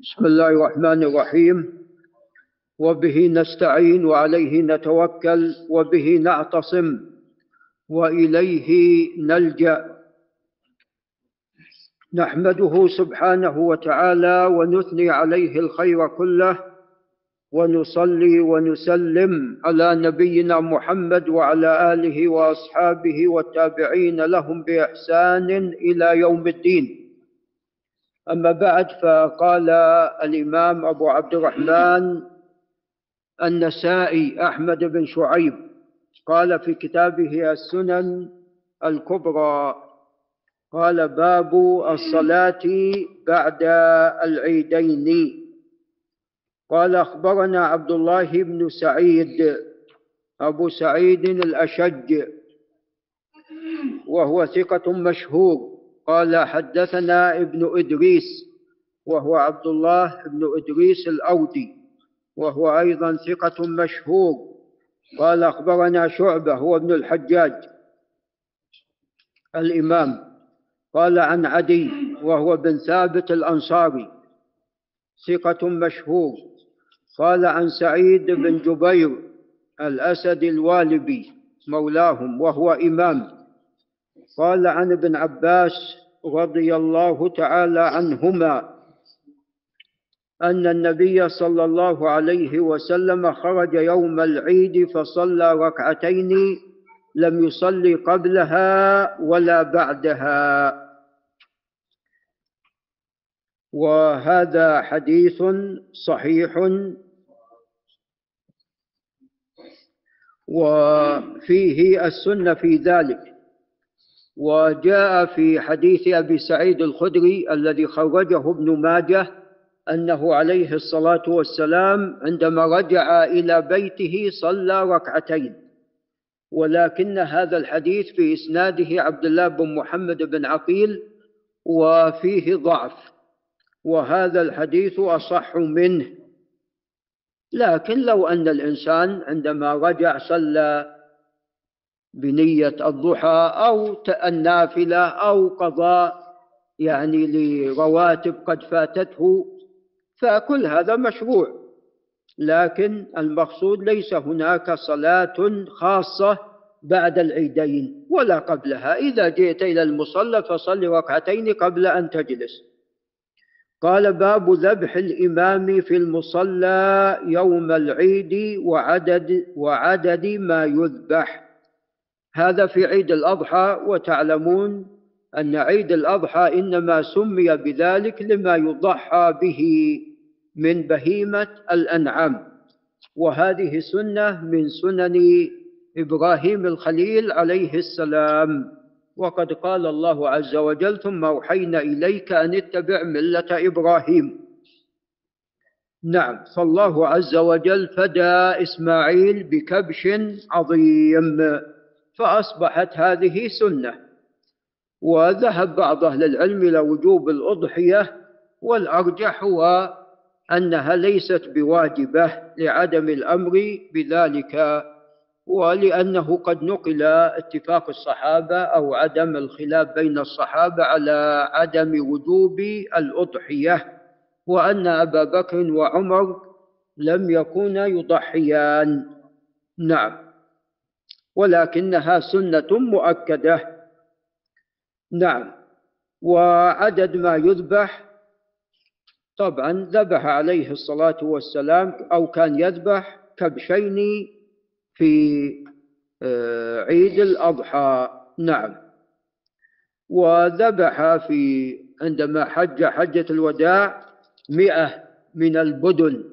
بسم الله الرحمن الرحيم. وبه نستعين وعليه نتوكل وبه نعتصم وإليه نلجأ. نحمده سبحانه وتعالى ونثني عليه الخير كله ونصلي ونسلم على نبينا محمد وعلى آله وأصحابه والتابعين لهم بإحسان إلى يوم الدين. أما بعد فقال الإمام أبو عبد الرحمن النسائي أحمد بن شعيب قال في كتابه السنن الكبرى قال باب الصلاة بعد العيدين. قال أخبرنا عبد الله بن سعيد أبو سعيد الأشج وهو ثقة مشهور. قال حدثنا ابن إدريس وهو عبد الله بن إدريس الأودي وهو أيضا ثقة مشهور. قال أخبرنا شعبة هو ابن الحجاج الإمام. قال عن عدي وهو بن ثابت الأنصاري ثقة مشهور. قال عن سعيد بن جبير الأسد الوالبي مولاهم وهو إمام. قال عن ابن عباس رضي الله تعالى عنهما أن النبي صلى الله عليه وسلم خرج يوم العيد فصلى ركعتين لم يصلي قبلها ولا بعدها. وهذا حديث صحيح. وفيه السنة في ذلك. وجاء في حديث أبي سعيد الخدري الذي خرجه ابن ماجه أنه عليه الصلاة والسلام عندما رجع إلى بيته صلى ركعتين. ولكن هذا الحديث في إسناده عبد الله بن محمد بن عقيل وفيه ضعف وهذا الحديث أصح منه. لكن لو أن الإنسان عندما رجع صلى بنية الضحى أو النافلة أو قضاء يعني لرواتب قد فاتته فكل هذا مشروع. لكن المقصود ليس هناك صلاة خاصة بعد العيدين ولا قبلها. إذا جئت إلى المصلى فصل ركعتين قبل أن تجلس. قال باب ذبح الإمام في المصلى يوم العيد وعدد وعدد ما يذبح. هذا في عيد الأضحى وتعلمون أن عيد الأضحى إنما سمي بذلك لما يضحى به من بهيمة الأنعام. وهذه سنة من سنن إبراهيم الخليل عليه السلام. وقد قال الله عز وجل ثم أوحينا إليك أن اتبع ملة إبراهيم. نعم فالله عز وجل فدى إسماعيل بكبش عظيم. فأصبحت هذه سنة. وذهب بعض أهل العلم إلى وجوب الأضحية والأرجح هو أنها ليست بواجبة لعدم الأمر بذلك ولأنه قد نقل اتفاق الصحابة أو عدم الخلاف بين الصحابة على عدم وجوب الأضحية وأن أبا بكر وعمر لم يكونا يضحيان. نعم. ولكنها سنة مؤكدة. نعم. وعدد ما يذبح طبعا ذبح عليه الصلاة والسلام أو كان يذبح كبشين في آه، عيد الأضحى. نعم. وذبح في عندما حج حجة الوداع مئة من البدن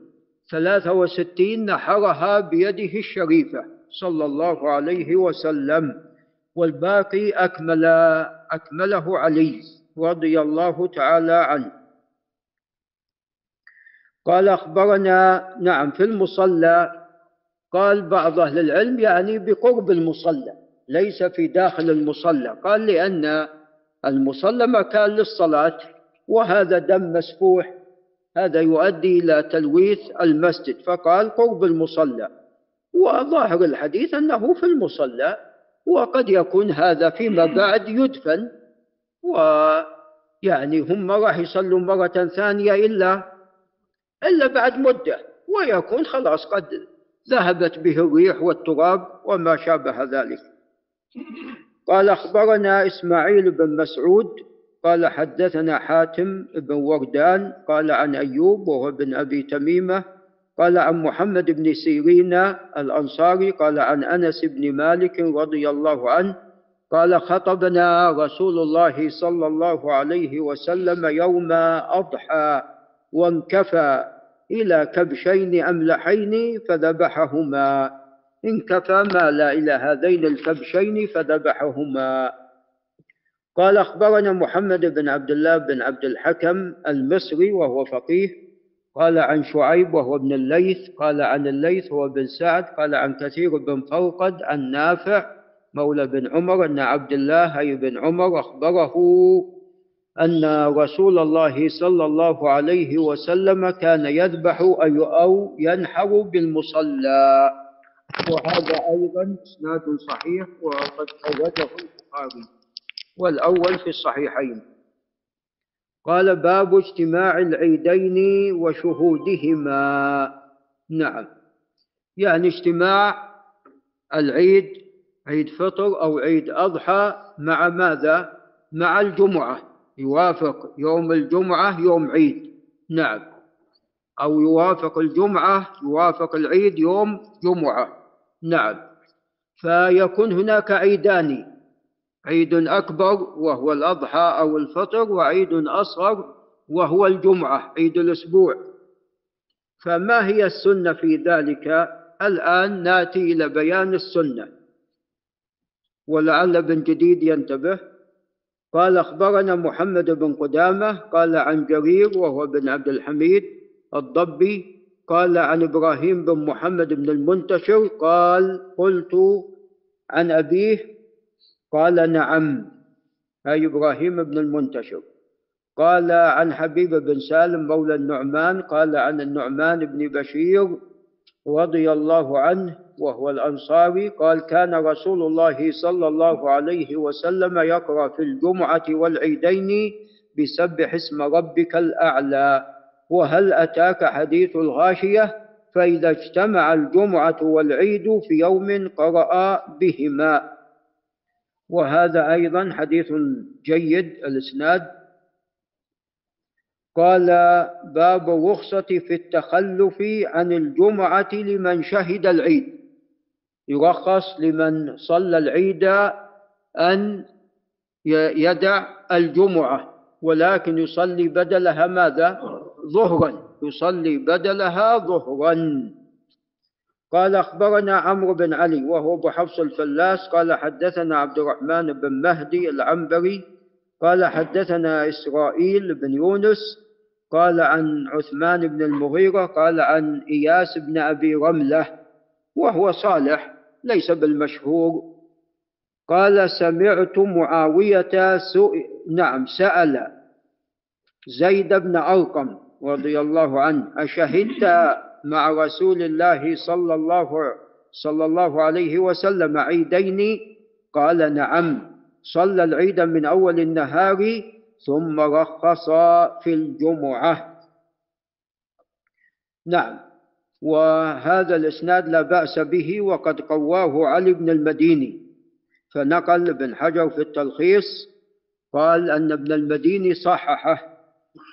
ثلاثة وستين نحرها بيده الشريفة. صلى الله عليه وسلم والباقي أكمل أكمله علي رضي الله تعالى عنه. قال أخبرنا نعم في المصلى. قال بعض أهل العلم يعني بقرب المصلى ليس في داخل المصلى. قال لأن المصلى مكان للصلاة وهذا دم مسفوح هذا يؤدي إلى تلويث المسجد. فقال قرب المصلى. وظاهر الحديث أنه في المصلى وقد يكون هذا فيما بعد يدفن ويعني هم ما راح يصلوا مرة ثانية إلا إلا بعد مدة ويكون خلاص قد ذهبت به الريح والتراب وما شابه ذلك. قال أخبرنا إسماعيل بن مسعود قال حدثنا حاتم بن وردان قال عن أيوب وهو بن أبي تميمة قال عن محمد بن سيرين الأنصاري قال عن أنس بن مالك رضي الله عنه قال خطبنا رسول الله صلى الله عليه وسلم يوم أضحى وانكفى إلى كبشين أملحين فذبحهما. انكفى مال إلى هذين الكبشين فذبحهما. قال أخبرنا محمد بن عبد الله بن عبد الحكم المصري وهو فقيه قال عن شعيب وهو ابن الليث قال عن الليث هو بن سعد قال عن كثير بن فرقد عن نافع مولى بن عمر أن عبد الله أي بن عمر أخبره أن رسول الله صلى الله عليه وسلم كان يذبح أو ينحر بالمصلى. وهذا أيضا إسناد صحيح وقد خرجه البخاري. والأول في الصحيحين. قال باب اجتماع العيدين وشهودهما. نعم. يعني اجتماع العيد عيد فطر أو عيد أضحى مع ماذا؟ مع الجمعة. يوافق يوم الجمعة يوم عيد. نعم. أو يوافق الجمعة يوافق العيد يوم جمعة. نعم. فيكون هناك عيدان. عيد أكبر وهو الأضحى أو الفطر وعيد أصغر وهو الجمعة عيد الأسبوع. فما هي السنة في ذلك؟ الآن نأتي إلى بيان السنة. ولعل ابن جديد ينتبه. قال أخبرنا محمد بن قدامة قال عن جرير وهو بن عبد الحميد الضبي قال عن إبراهيم بن محمد بن المنتشر قال قلت عن أبيه قال نعم. أي إبراهيم بن المنتشر. قال عن حبيب بن سالم مولى النعمان قال عن النعمان بن بشير رضي الله عنه وهو الأنصاري قال كان رسول الله صلى الله عليه وسلم يقرأ في الجمعة والعيدين بسبح اسم ربك الأعلى. وهل أتاك حديث الغاشية؟ فإذا اجتمع الجمعة والعيد في يوم قرأ بهما. وهذا أيضا حديث جيد الإسناد. قال باب الرخصة في التخلف عن الجمعة لمن شهد العيد. يرخص لمن صلى العيد أن يدع الجمعة ولكن يصلي بدلها ماذا؟ ظهرا. يصلي بدلها ظهرا. قال أخبرنا عمرو بن علي وهو أبو حفص الفلاس قال حدثنا عبد الرحمن بن مهدي العنبري قال حدثنا إسرائيل بن يونس قال عن عثمان بن المغيرة قال عن إياس بن أبي رملة وهو صالح ليس بالمشهور قال سمعت معاوية سئ... نعم سأل زيد بن أرقم رضي الله عنه أشهدت مع رسول الله صلى الله صلى الله عليه وسلم عيدين؟ قال نعم. صلى العيد من أول النهار ثم رخص في الجمعة. نعم. وهذا الإسناد لا بأس به وقد قواه علي بن المديني فنقل ابن حجر في التلخيص قال أن ابن المديني صححه.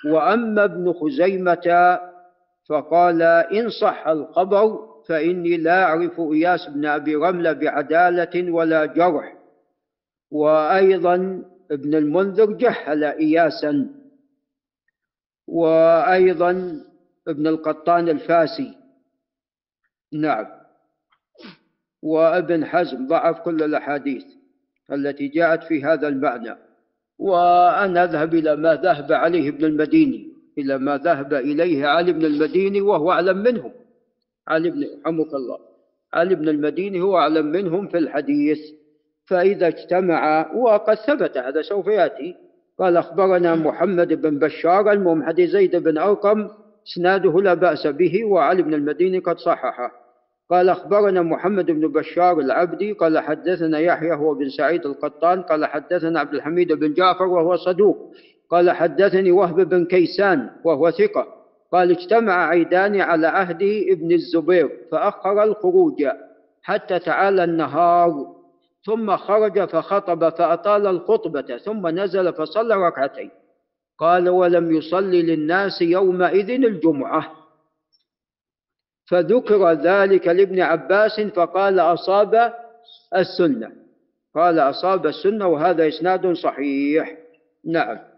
وأما ابن خزيمة فقال إن صح الخبر فإني لا أعرف إياس بن أبي رملة بعدالة ولا جرح. وأيضا ابن المنذر جهل إياسا. وأيضا ابن القطان الفاسي. نعم. وابن حزم ضعف كل الأحاديث التي جاءت في هذا المعنى. وأنا أذهب إلى ما ذهب عليه ابن المديني. إلى ما ذهب إليه علي بن المديني وهو أعلم منهم. علي بن رحمك الله. علي بن المديني هو أعلم منهم في الحديث. فإذا اجتمع وقد ثبت هذا سوف يأتي. قال أخبرنا محمد بن بشار المهم حديث زيد بن أرقم إسناده لا بأس به وعلي بن المديني قد صححه. قال أخبرنا محمد بن بشار العبدي قال حدثنا يحيى هو بن سعيد القطان قال حدثنا عبد الحميد بن جعفر وهو صدوق. قال حدثني وهب بن كيسان وهو ثقة. قال اجتمع عيدان على عهد ابن الزبير فأخر الخروج حتى تعالى النهار ثم خرج فخطب فأطال الخطبة ثم نزل فصلى ركعتين. قال ولم يصلي للناس يومئذ الجمعة. فذكر ذلك لابن عباس فقال أصاب السنة. قال أصاب السنة وهذا إسناد صحيح. نعم.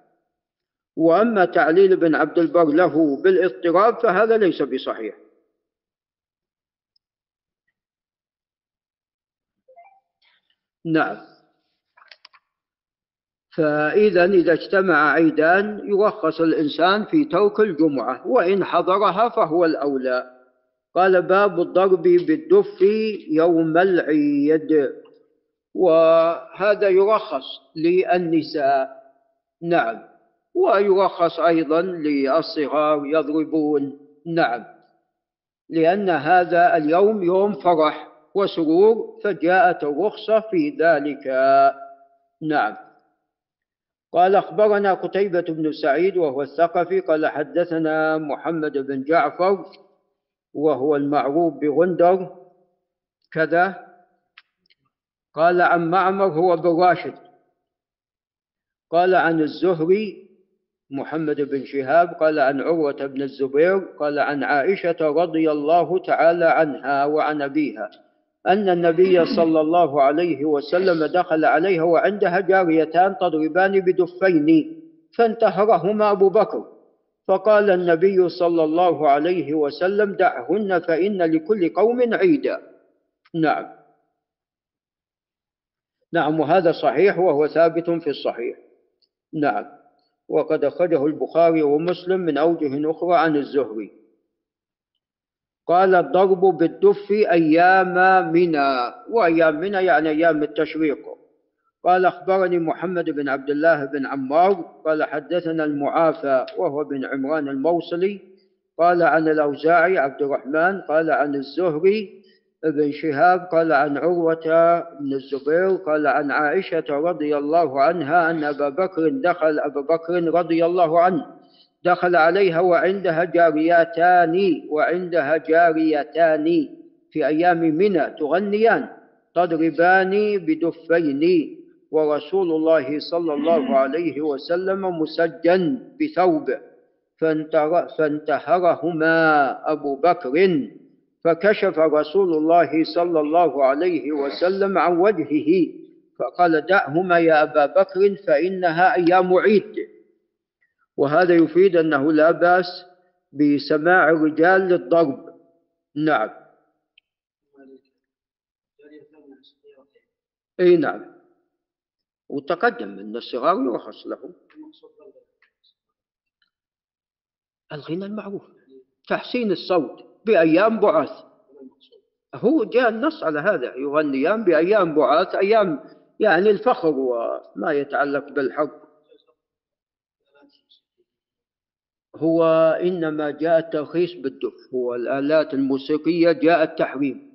وأما تعليل ابن عبد البر له بالاضطراب فهذا ليس بصحيح. نعم. فإذا إذا اجتمع عيدان يرخص الإنسان في ترك الجمعة وإن حضرها فهو الأولى. قال باب الضرب بالدف يوم العيد. وهذا يرخص للنساء. نعم. ويرخص أيضا للصغار يضربون. نعم. لأن هذا اليوم يوم فرح وسرور فجاءت الرخصة في ذلك. نعم. قال أخبرنا قتيبة بن سعيد وهو الثقفي قال حدثنا محمد بن جعفر وهو المعروف بغندر كذا. قال عن معمر هو بن راشد. قال عن الزهري محمد بن شهاب قال عن عروة بن الزبير قال عن عائشة رضي الله تعالى عنها وعن أبيها أن النبي صلى الله عليه وسلم دخل عليها وعندها جاريتان تضربان بدفين فانتهرهما أبو بكر. فقال النبي صلى الله عليه وسلم دعهن فإن لكل قوم عيدا. نعم. نعم وهذا صحيح وهو ثابت في الصحيح. نعم. وقد أخرجه البخاري ومسلم من أوجه أخرى عن الزهري. قال الضرب بالدف أيام منى وأيام منى يعني أيام التشريق قال أخبرني محمد بن عبد الله بن عمار قال حدثنا المعافى وهو بن عمران الموصلي قال عن الأوزاعي عبد الرحمن قال عن الزهري بن شهاب قال عن عروة بن الزبير قال عن عائشة رضي الله عنها أن أبا بكر دخل أبا بكر رضي الله عنه دخل عليها وعندها جاريتان وعندها جاريتان في أيام منى تغنيان تضربان بدفين ورسول الله صلى الله عليه وسلم مسجن بثوب فانتهرهما أبو بكر. فكشف رسول الله صلى الله عليه وسلم عن وجهه فقال دعهما يا أبا بكر فإنها أيام عيد. وهذا يفيد أنه لا بأس بسماع الرجال للضرب. نعم. إي نعم. وتقدم أن الصغار يرخص لهم. الغنى المعروف. تحسين الصوت. بأيام بعث. هو جاء النص على هذا. يغنيان بأيام بعث أيام يعني الفخر وما يتعلق بالحق هو إنما جاء الترخيص بالدف. هو الآلات الموسيقية جاء التحريم.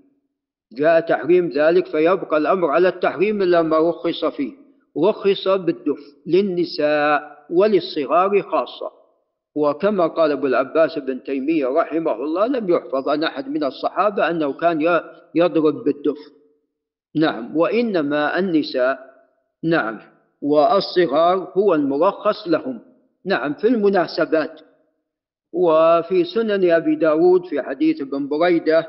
جاء تحريم ذلك فيبقى الأمر على التحريم إلا ما رخص فيه. رخص بالدف للنساء وللصغار خاصة. وكما قال ابو العباس بن تيمية رحمه الله لم يحفظ عن أحد من الصحابة أنه كان يضرب بالدف. نعم. وإنما النساء نعم. والصغار هو المرخص لهم. نعم في المناسبات. وفي سنن أبي داود في حديث ابن بريدة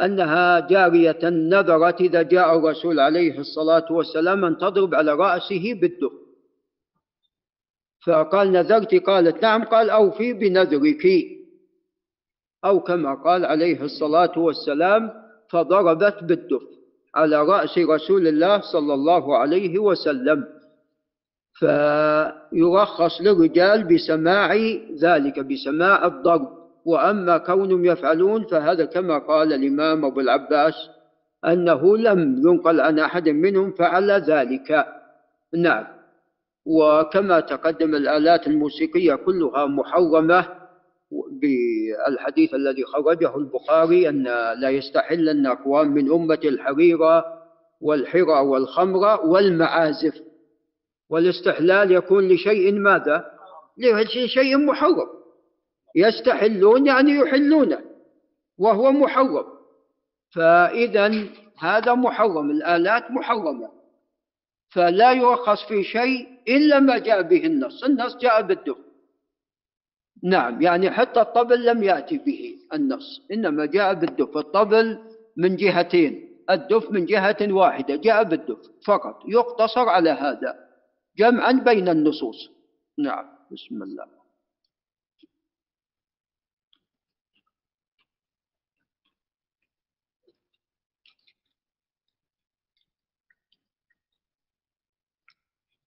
أنها جارية نذرت إذا جاء الرسول عليه الصلاة والسلام أن تضرب على رأسه بالدف. فقال نذرت قالت نعم. قال أوفي بنذرك. أو كما قال عليه الصلاة والسلام فضربت بالدف على رأس رسول الله صلى الله عليه وسلم. فيرخص للرجال بسماع ذلك بسماع الضرب. وأما كونهم يفعلون فهذا كما قال الإمام أبو العباس أنه لم ينقل عن أحد منهم فعل ذلك. نعم. وكما تقدم الآلات الموسيقية كلها محرمة بالحديث الذي خرجه البخاري أن لا يستحلن أقوام من أمة الحريرة والحرى والخمر والمعازف. والاستحلال يكون لشيء ماذا؟ لشيء محرم. يستحلون يعني يحلونه وهو محرم. فإذا هذا محرم الآلات محرمة. فلا يرخص في شيء إلا ما جاء به النص النص جاء بالدف نعم يعني حتى الطبل لم يأتي به النص إنما جاء بالدف الطبل من جهتين الدف من جهة واحدة جاء بالدف فقط يقتصر على هذا جمعا بين النصوص. نعم بسم الله.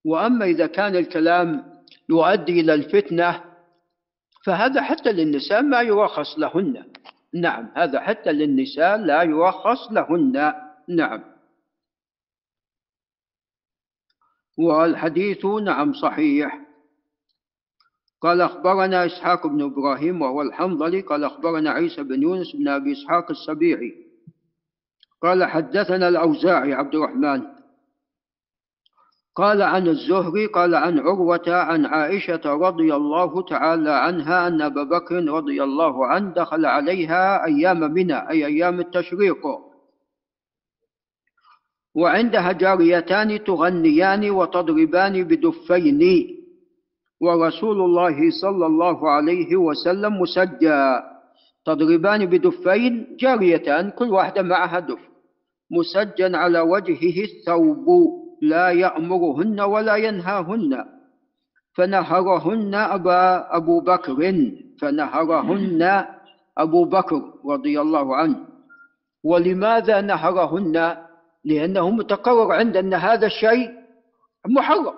وأما إذا كان الكلام يؤدي إلى الفتنة فهذا حتى للنساء ما يرخص لهن. نعم هذا حتى للنساء لا يرخص لهن. نعم. والحديث نعم صحيح. قال أخبرنا إسحاق بن إبراهيم وهو الحنظلي. قال أخبرنا عيسى بن يونس بن أبي إسحاق السبيعي. قال حدثنا الأوزاعي عبد الرحمن. قال عن الزهري قال عن عروة عن عائشة رضي الله تعالى عنها أن أبا بكر رضي الله عنه دخل عليها أيام منى أي أيام التشريق. وعندها جاريتان تغنيان وتضربان بدفين. ورسول الله صلى الله عليه وسلم مسجى. تضربان بدفين جاريتان كل واحدة معها دف. مسجى على وجهه الثوب. لا يأمرهن ولا ينهاهن. فنهرهن أبا أبو بكر فنهرهن أبو بكر رضي الله عنه. ولماذا نهرهن؟ لأنه متقرر عند أن هذا الشيء محرم.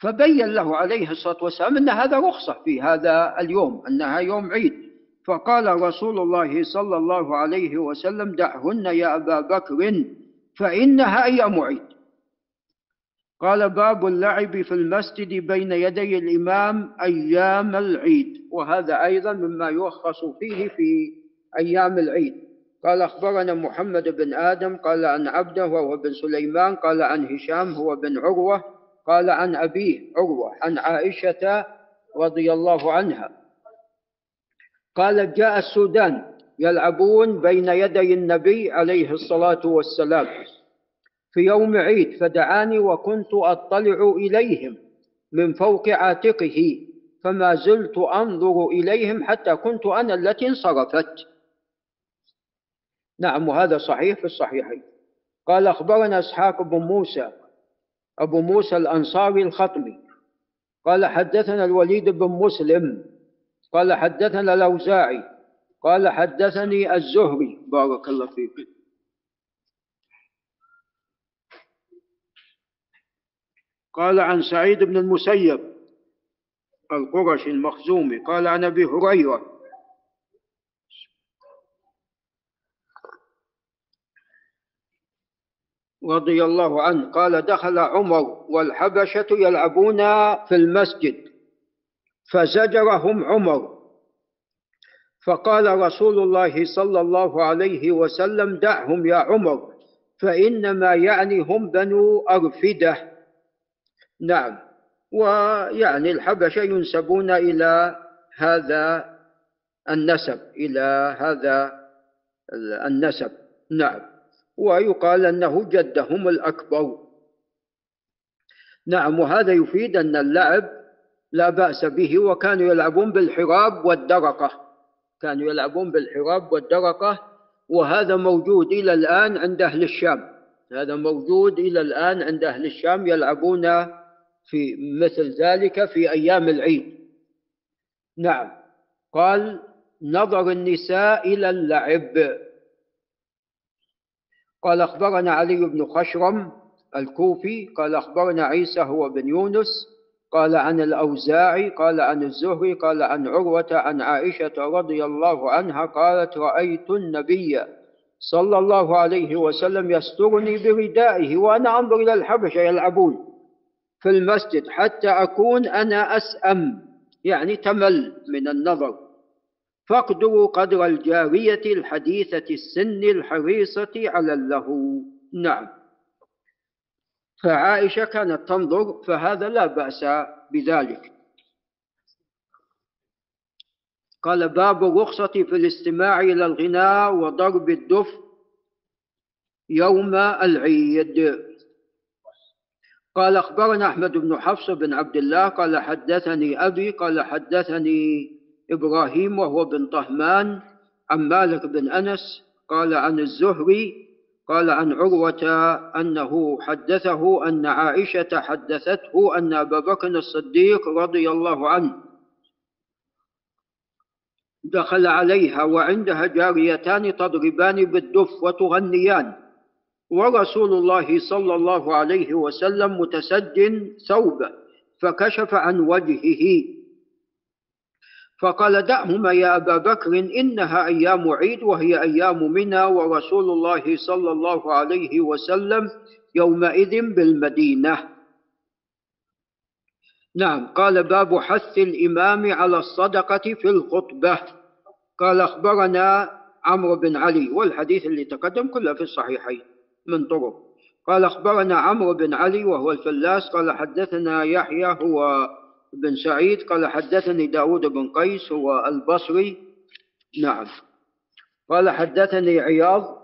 فبين له عليه الصلاة والسلام أن هذا رخصة في هذا اليوم أنها يوم عيد. فقال رسول الله صلى الله عليه وسلم دعهن يا أبا بكر. فإنها أيام عيد قال باب اللعب في المسجد بين يدي الإمام أيام العيد وهذا أيضا مما يرخص فيه في أيام العيد. قال أخبرنا محمد بن آدم قال عن عبده وهو بن سليمان قال عن هشام هو بن عروة قال عن أبيه عروة عن عائشة رضي الله عنها. قالت جاء السودان يلعبون بين يدي النبي عليه الصلاة والسلام. في يوم عيد فدعاني وكنت أطلع إليهم من فوق عاتقه فما زلت أنظر إليهم حتى كنت أنا التي انصرفت. نعم وهذا صحيح في الصحيحين. قال أخبرنا إسحاق بن موسى أبو موسى الأنصاري الخطمي قال حدثنا الوليد بن مسلم. قال حدثنا الأوزاعي. قال حدثني الزهري. بارك الله فيك. قال عن سعيد بن المسيب القرشي المخزومي قال عن أبي هريرة. رضي الله عنه. قال دخل عمر والحبشة يلعبون في المسجد. فزجرهم عمر. فقال رسول الله صلى الله عليه وسلم دعهم يا عمر فإنما يعني هم بنو أرفدة. نعم. ويعني الحبشة ينسبون إلى هذا النسب إلى هذا النسب. نعم. ويقال أنه جدهم الأكبر. نعم. وهذا يفيد أن اللعب لا بأس به وكانوا يلعبون بالحراب والدرقة. كانوا يلعبون بالحراب والدرقة وهذا موجود إلى الآن عند أهل الشام. هذا موجود إلى الآن عند أهل الشام يلعبون في مثل ذلك في أيام العيد. نعم. قال نظر النساء إلى اللعب. قال أخبرنا علي بن خشرم الكوفي قال أخبرنا عيسى هو بن يونس قال عن الأوزاعي قال عن الزهري قال عن عروة عن عائشة رضي الله عنها قالت رأيت النبي صلى الله عليه وسلم يسترني بردائه وأنا أنظر إلى الحبشة يلعبون في المسجد حتى أكون أنا أسأم يعني تمل من النظر. فاقدروا قدر الجارية الحديثة السن الحريصة على اللهو. نعم. فعائشة كانت تنظر فهذا لا بأس بذلك. قال باب الرخصة في الاستماع إلى الغناء وضرب الدف يوم العيد. قال أخبرنا أحمد بن حفص بن عبد الله قال حدثني أبي قال حدثني إبراهيم وهو بن طهمان عن مالك بن أنس قال عن الزهري قال عن عروة أنه حدثه أن عائشة حدثته أن أبا بكر الصديق رضي الله عنه دخل عليها وعندها جاريتان تضربان بالدف وتغنيان ورسول الله صلى الله عليه وسلم متسج ثوبه فكشف عن وجهه. فقال دعهما يا أبا بكر إنها أيام عيد وهي أيام منى ورسول الله صلى الله عليه وسلم يومئذ بالمدينة. نعم قال باب حث الإمام على الصدقة في الخطبة. قال أخبرنا عمرو بن علي والحديث اللي تقدم كله في الصحيحين من طرق. قال أخبرنا عمرو بن علي وهو الفلاس قال حدثنا يحيى هو بن سعيد قال حدثني داود بن قيس هو البصري. نعم. قال حدثني عياض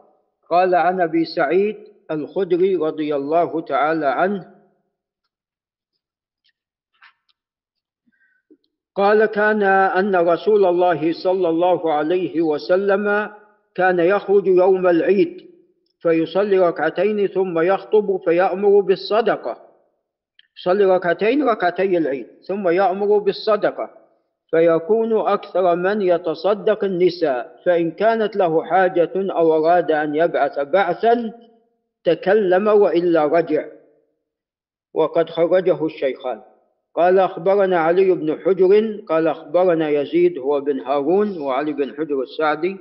قال عن أبي سعيد الخدري رضي الله تعالى عنه. قال كان أن رسول الله صلى الله عليه وسلم كان يخرج يوم العيد فيصلي ركعتين ثم يخطب فيأمر بالصدقة. يصلي ركعتين ركعتي العيد ثم يأمر بالصدقة. فيكون أكثر من يتصدق النساء فإن كانت له حاجة أو أراد أن يبعث بعثا تكلم وإلا رجع. وقد خرجه الشيخان. قال أخبرنا علي بن حجر قال أخبرنا يزيد هو بن هارون وعلي بن حجر السعدي.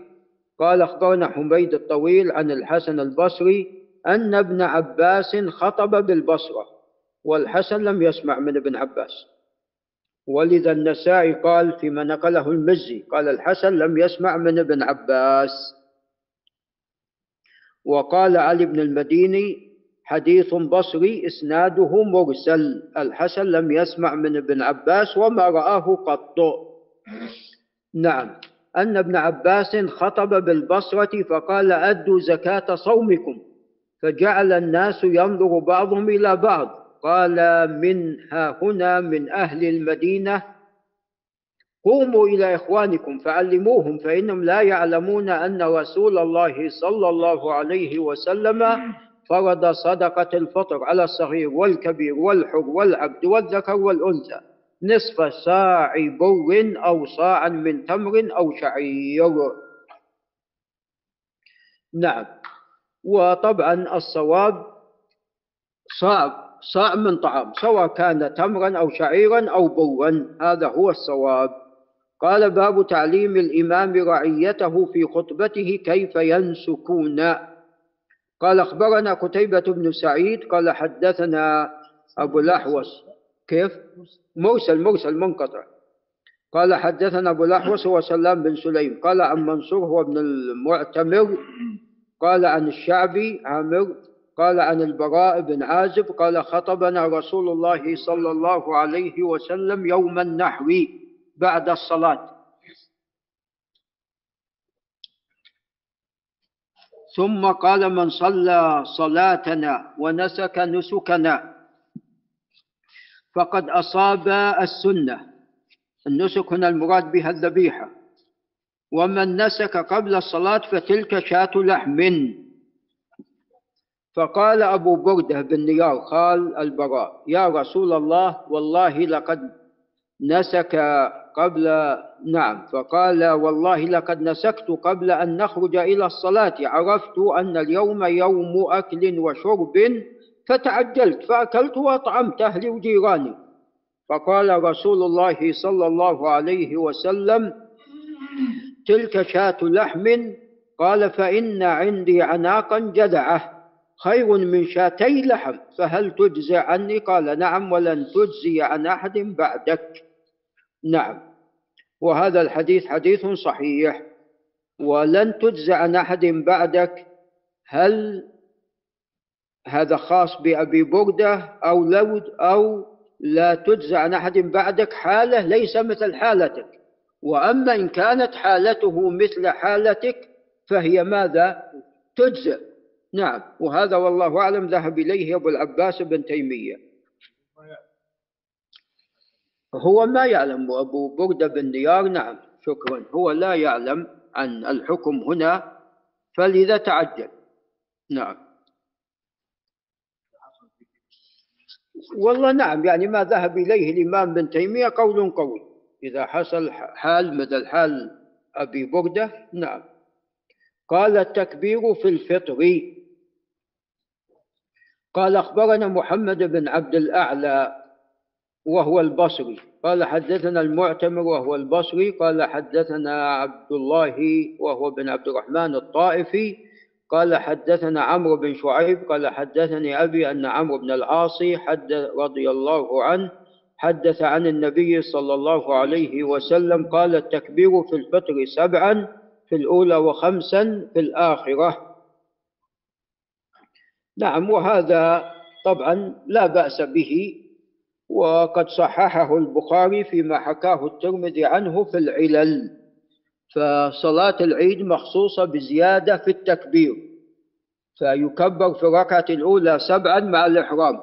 قال أخبرنا حميد الطويل عن الحسن البصري أن ابن عباس خطب بالبصرة. والحسن لم يسمع من ابن عباس. ولذا النسائي قال فيما نقله المزي قال الحسن لم يسمع من ابن عباس. وقال علي بن المديني حديث بصري إسناده مرسل. الحسن لم يسمع من ابن عباس وما رآه قط. نعم. أن ابن عباس خطب بالبصرة فقال أدوا زكاة صومكم. فجعل الناس ينظر بعضهم إلى بعض. قال من ها هنا من أهل المدينة قوموا إلى إخوانكم فعلموهم فإنهم لا يعلمون أن رسول الله صلى الله عليه وسلم فرض صدقة الفطر على الصغير والكبير والحر والعبد والذكر والأنثى نصف صاع بر أو صاعا من تمر أو شعير. نعم. وطبعا الصواب صعب صاع من طعام سواء كان تمرا أو شعيرا أو برا هذا هو الصواب. قال باب تعليم الإمام رعيته في خطبته كيف ينسكون. قال أخبرنا قتيبة بن سعيد قال حدثنا أبو الأحوص كيف؟ مرسل مرسل منقطع. قال حدثنا أبو الأحوص هو سلام بن سليم. قال عن منصور هو ابن المعتمر. قال عن الشعبي عامر. قال عن البراء بن عازب قال خطبنا رسول الله صلى الله عليه وسلم يوم النحو بعد الصلاة. ثم قال من صلى صلاتنا ونسك نسكنا فقد أصاب السنة. النسك هنا المراد بها الذبيحة. ومن نسك قبل الصلاة فتلك شاة لحم. فقال أبو بردة بن نيار قال البراء يا رسول الله والله لقد نسك قبل نعم فقال والله لقد نسكت قبل أن نخرج إلى الصلاة عرفت أن اليوم يوم أكل وشرب فتعجلت فأكلت وأطعمت أهلي وجيراني فقال رسول الله صلى الله عليه وسلم تلك شاة لحم؟ قال فإن عندي عناقا جدعه خير من شاتي لحم فهل تجزي عني؟ قال نعم ولن تجزي عن أحد بعدك. نعم. وهذا الحديث حديث صحيح. ولن تجزى عن أحد بعدك. هل هذا خاص بأبي بردة أو لود أو لا تجزى عن أحد بعدك؟ حالة ليس مثل حالتك. وأما إن كانت حالته مثل حالتك فهي ماذا؟ تجزئ. نعم وهذا والله أعلم ذهب إليه أبو العباس بن تيمية. هو ما يعلم أبو بردة بن ديار نعم شكرا. هو لا يعلم عن الحكم هنا فلذا تعجل. نعم. والله نعم يعني ما ذهب إليه الإمام بن تيمية قول قوي. إذا حصل حال مثل حال أبي بردة نعم. قال التكبير في الفطر. قال أخبرنا محمد بن عبد الأعلى وهو البصري. قال حدثنا المعتمر وهو البصري. قال حدثنا عبد الله وهو بن عبد الرحمن الطائفي. قال حدثنا عمرو بن شعيب. قال حدثني أبي أن عمرو بن العاص حد رضي الله عنه حدث عن النبي صلى الله عليه وسلم. قال التكبير في الفطر سبعا في الأولى وخمسا في الآخرة. نعم وهذا طبعا لا بأس به وقد صححه البخاري فيما حكاه الترمذي عنه في العلل. فصلاة العيد مخصوصة بزيادة في التكبير فيكبر في الركعة الأولى سبعا مع الإحرام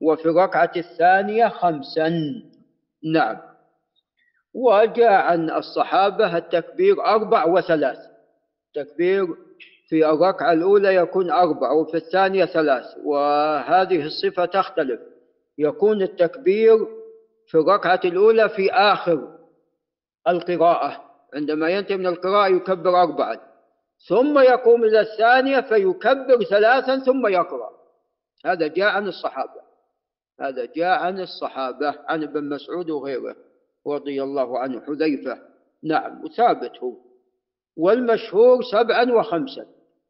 وفي الركعة الثانية خمسا. نعم. وجاء عن الصحابة التكبير أربع وثلاث. تكبير في الركعة الأولى يكون أربع وفي الثانية ثلاث وهذه الصفة تختلف. يكون التكبير في الركعة الأولى في آخر القراءة عندما ينتهي من القراءة يكبر أربعا. ثم يقوم إلى الثانية فيكبر ثلاثا ثم يقرأ. هذا جاء عن الصحابة. هذا جاء عن الصحابة عن ابن مسعود وغيره. رضي الله عنه حذيفة. نعم وثابت هو. والمشهور سبعا وخمسا.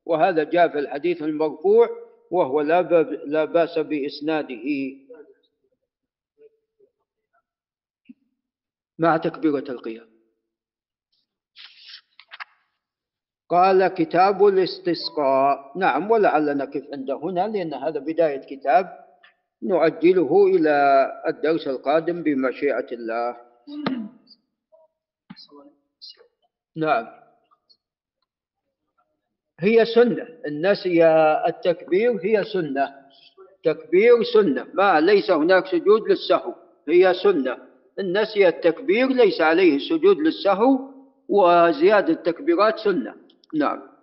وهذا جاء في الحديث المرفوع وهو لا, لا بأس بإسناده. مع تكبيرة القيام. قال كتاب الاستسقاء. نعم ولعل نقف عند هنا لأن هذا بداية كتاب نؤجله إلى الدرس القادم بمشيئة الله. نعم. هي سنة. النسي التكبير هي سنة. تكبير سنة. ما ليس هناك سجود للسهو. هي سنة. النسي التكبير ليس عليه سجود للسهو وزيادة التكبيرات سنة. نعم.